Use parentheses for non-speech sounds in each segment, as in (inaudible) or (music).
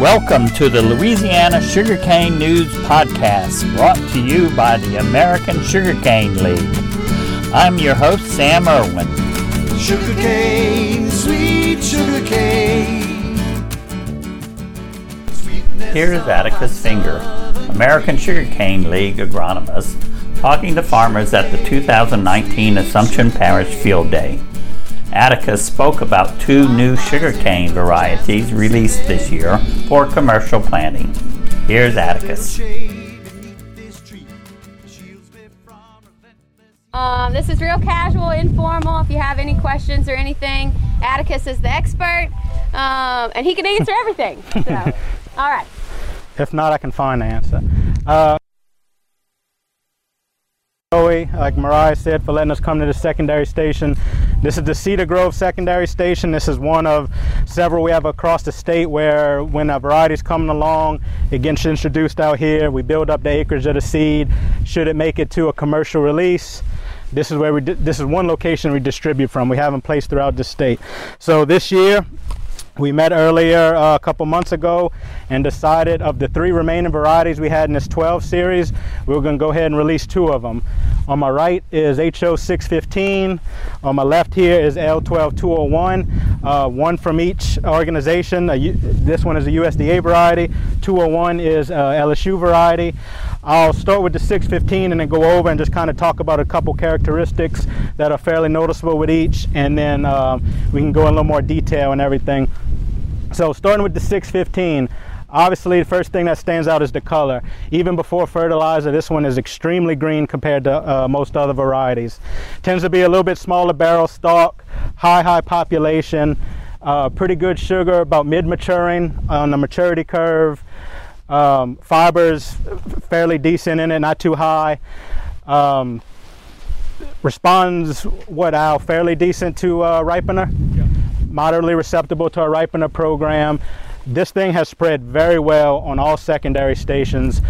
Welcome to the Louisiana Sugarcane News Podcast, brought to you by the American Sugarcane League. I'm your host, Sam Irwin. Sugarcane, sweet sugarcane. Here's Atticus Finger, American Sugarcane League agronomist, talking to farmers at the 2019 Assumption Parish Field Day. Atticus spoke about two new sugarcane varieties released this year for commercial planting. Here's Atticus. Um, this is real casual, informal. If you have any questions or anything, Atticus is the expert, um, and he can answer everything. So, (laughs) all right. If not, I can find the answer. Uh, Like Mariah said, for letting us come to the secondary station. This is the Cedar Grove secondary station. This is one of several we have across the state where when a variety is coming along, it gets introduced out here. We build up the acreage of the seed. Should it make it to a commercial release, this is where we, this is one location we distribute from. We have them placed throughout the state. So this year, we met earlier uh, a couple months ago and decided of the three remaining varieties we had in this 12 series, we were going to go ahead and release two of them. On my right is HO 615. On my left here is L12 201. Uh, one from each organization. Uh, this one is a USDA variety. 201 is uh, LSU variety. I'll start with the 615 and then go over and just kind of talk about a couple characteristics that are fairly noticeable with each, and then um, we can go in a little more detail and everything. So starting with the 615, obviously the first thing that stands out is the color. Even before fertilizer, this one is extremely green compared to uh, most other varieties. Tends to be a little bit smaller barrel stalk, high, high population, uh, pretty good sugar, about mid-maturing on the maturity curve. Um, fibers fairly decent in it, not too high. Um, responds what Al fairly decent to uh, ripener. Yeah. Moderately receptible to a ripener program. This thing has spread very well on all secondary stations.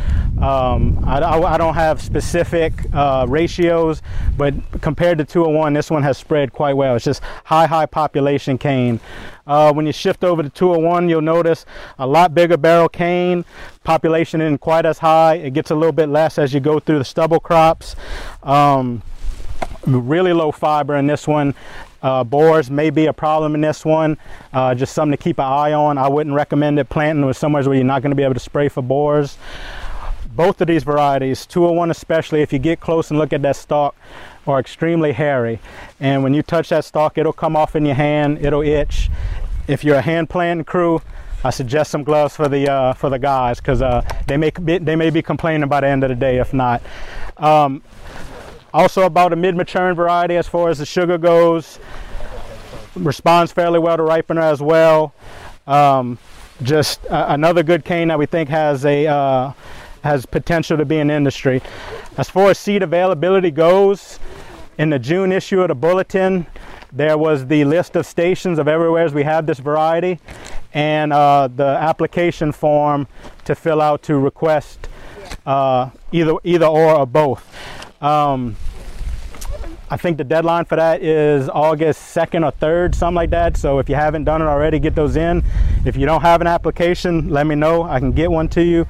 Um, I, I, I, don't have specific uh, ratios, but compared to 201, this one has spread quite well. It's just high, high population cane. Uh, when you shift over to 201, you'll notice a lot bigger barrel cane. Population isn't quite as high. It gets a little bit less as you go through the stubble crops. Um, really low fiber in this one. Uh, may be a problem in this one, uh, just something to keep an eye on. I wouldn't recommend it planting with somewhere where you're not going to be able to spray for borers. Both of these varieties, 201 especially, if you get close and look at that stalk, are extremely hairy. And when you touch that stalk, it'll come off in your hand, it'll itch. If you're a hand planting crew, I suggest some gloves for the uh, for the guys because uh, they may they may be complaining by the end of the day if not. Um, also about a mid-maturing variety as far as the sugar goes. Responds fairly well to ripener as well. Um, just another good cane that we think has a uh, has potential to be an industry. As far as seed availability goes, in the June issue of the bulletin, there was the list of stations of everywhere we have this variety and uh, the application form to fill out to request uh, either either or or both. Um, I think the deadline for that is August 2nd or 3rd, something like that. So if you haven't done it already, get those in. If you don't have an application, let me know. I can get one to you.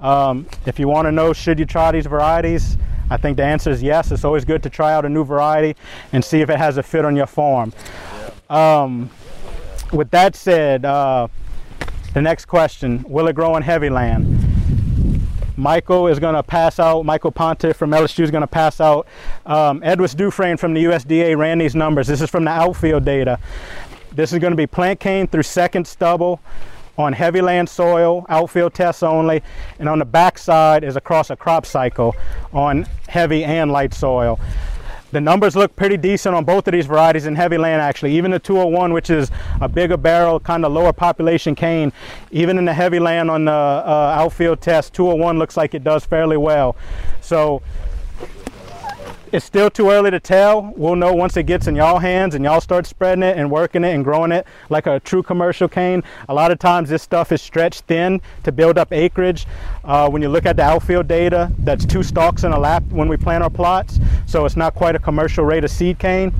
Um, if you want to know, should you try these varieties? I think the answer is yes. It's always good to try out a new variety and see if it has a fit on your farm. Um, with that said, uh, the next question, will it grow in heavy land? Michael is going to pass out, Michael Pontif from LSU is going to pass out. Um, Edwards Dufrene from the USDA ran these numbers. This is from the outfield data. This is going to be plant cane through second stubble on heavy land soil, outfield tests only, and on the backside is across a crop cycle on heavy and light soil. The numbers look pretty decent on both of these varieties in heavy land actually. Even the 201, which is a bigger barrel, kind of lower population cane, even in the heavy land on the uh, outfield test, 201 looks like it does fairly well. So it's still too early to tell. We'll know once it gets in y'all hands and y'all start spreading it and working it and growing it like a true commercial cane. A lot of times this stuff is stretched thin to build up acreage. Uh, when you look at the outfield data, that's two stalks in a lap when we plant our plots. So it's not quite a commercial rate of seed cane.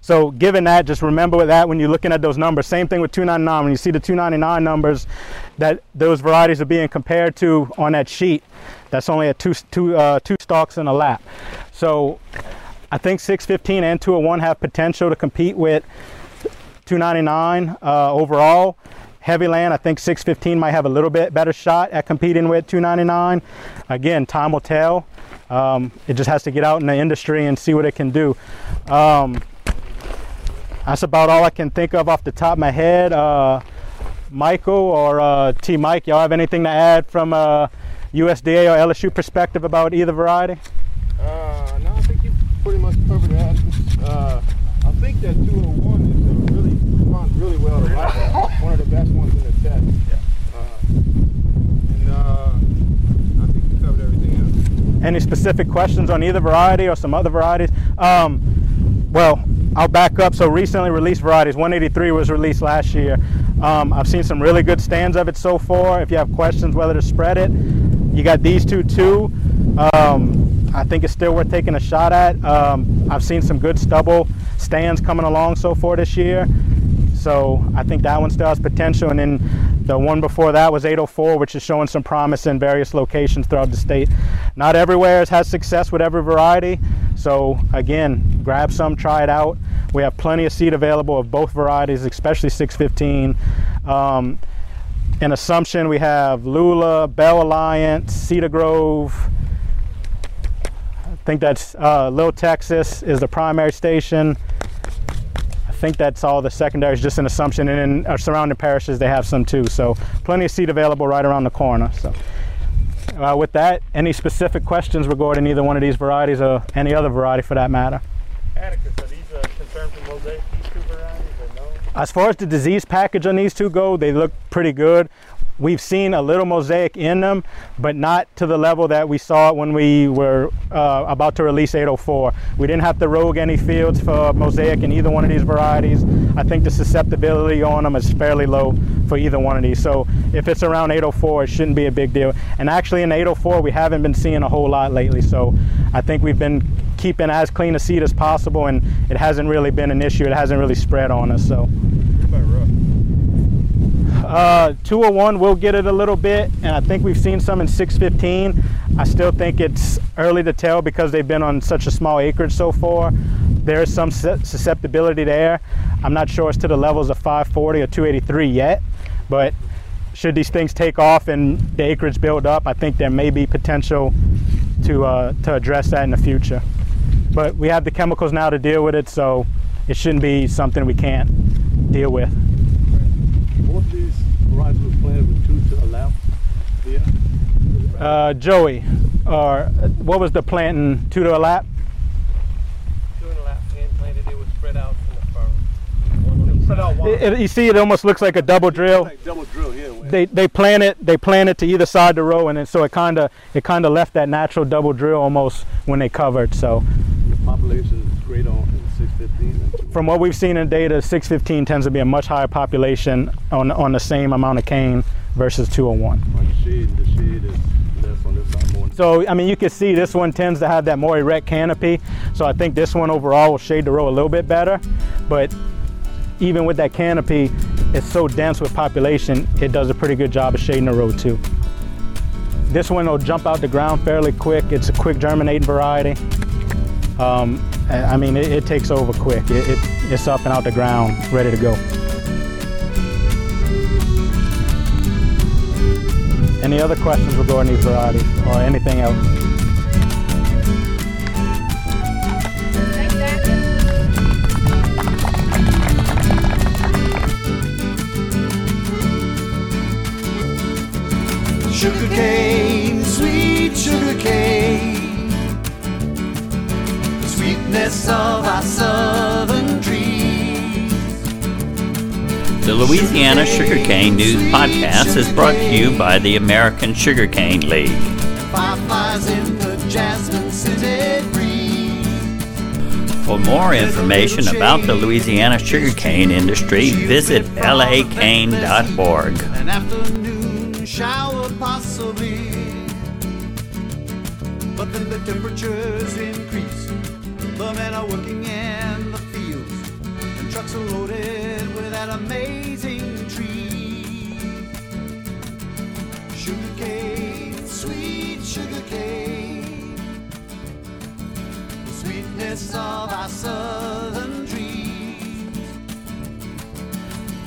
So given that, just remember that when you're looking at those numbers. Same thing with 299. When you see the 299 numbers that those varieties are being compared to on that sheet, that's only at two, two, uh, two stalks in a lap. So I think 615 and 201 have potential to compete with 299 uh, overall. Heavy land, I think 615 might have a little bit better shot at competing with 299. Again, time will tell. Um, it just has to get out in the industry and see what it can do. Um, that's about all I can think of off the top of my head. Uh, Michael or uh, T. Mike, y'all have anything to add from a USDA or LSU perspective about either variety? Uh, no, I think you pretty much covered that. Uh, I think that 201 is a really responds really well to light. One of the best ones in the test. Uh, and uh, I think you covered everything else. Any specific questions on either variety or some other varieties? Um, well, I'll back up. So recently released varieties, 183 was released last year. Um, I've seen some really good stands of it so far. If you have questions whether to spread it, you got these two too. Um, I think it's still worth taking a shot at. Um, I've seen some good stubble stands coming along so far this year. So I think that one still has potential. And then the one before that was 804, which is showing some promise in various locations throughout the state. Not everywhere has had success with every variety. So again, grab some, try it out. We have plenty of seed available of both varieties, especially 615. Um, in Assumption, we have Lula, Belle Alliance, Cedar Grove. I think that's uh, Little Texas is the primary station. I think that's all the secondaries, just an assumption. And in our surrounding parishes, they have some too. So plenty of seed available right around the corner. So uh, with that, any specific questions regarding either one of these varieties or any other variety for that matter? Atticus, are these uh, concerned for mosaic, these two varieties, or no? As far as the disease package on these two go, they look pretty good. We've seen a little mosaic in them, but not to the level that we saw when we were uh, about to release 804. We didn't have to rogue any fields for mosaic in either one of these varieties. I think the susceptibility on them is fairly low for either one of these. So if it's around 804, it shouldn't be a big deal. And actually in 804, we haven't been seeing a whole lot lately. So I think we've been keeping as clean a seed as possible, and it hasn't really been an issue. It hasn't really spread on us. So. Uh, 201 will get it a little bit, and I think we've seen some in 615. I still think it's early to tell because they've been on such a small acreage so far. There is some susceptibility there. I'm not sure it's to the levels of 540 or 283 yet, but should these things take off and the acreage build up, I think there may be potential to uh, to address that in the future. But we have the chemicals now to deal with it, so it shouldn't be something we can't deal with. Both these varieties were planted with two to allow. Yeah. Uh, Joey, or what was the planting two to a lap? Two in a lap hand planted, it was spread out from the furrow. Spread out It- it- you see, it almost looks like a double drill. Like double drill, yeah. They they plant it they plant it to either side of the row, and then so it kind of it kind of left that natural double drill almost when they covered. So The population is great on 615. from what we've seen in data, 615 tends to be a much higher population on on the same amount of cane versus 201. This side more. So I mean, you can see this one tends to have that more erect canopy. So I think this one overall will shade the row a little bit better. But even with that canopy, it's so dense with population, it does a pretty good job of shading the row too. This one will jump out the ground fairly quick. It's a quick germinating variety. Um, I I mean, it, it takes over quick. It, it, it's up and out the ground, ready to go. Any other questions regarding these varieties or anything else? Sugar cane, sweet sugar cane. Sweetness of our southern trees. The Louisiana Sugarcane News Podcast is brought to you by the American Sugarcane League. Fireflies in the jasmine scented breeze. For more information about the Louisiana sugarcane industry, visit lacane.org. An afternoon shower possibly. But then the temperatures increase. The men are working in the fields that amazing tree. Sugar cane, sweet sugar cane, the sweetness of our southern dreams.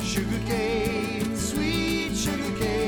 Sugar cane.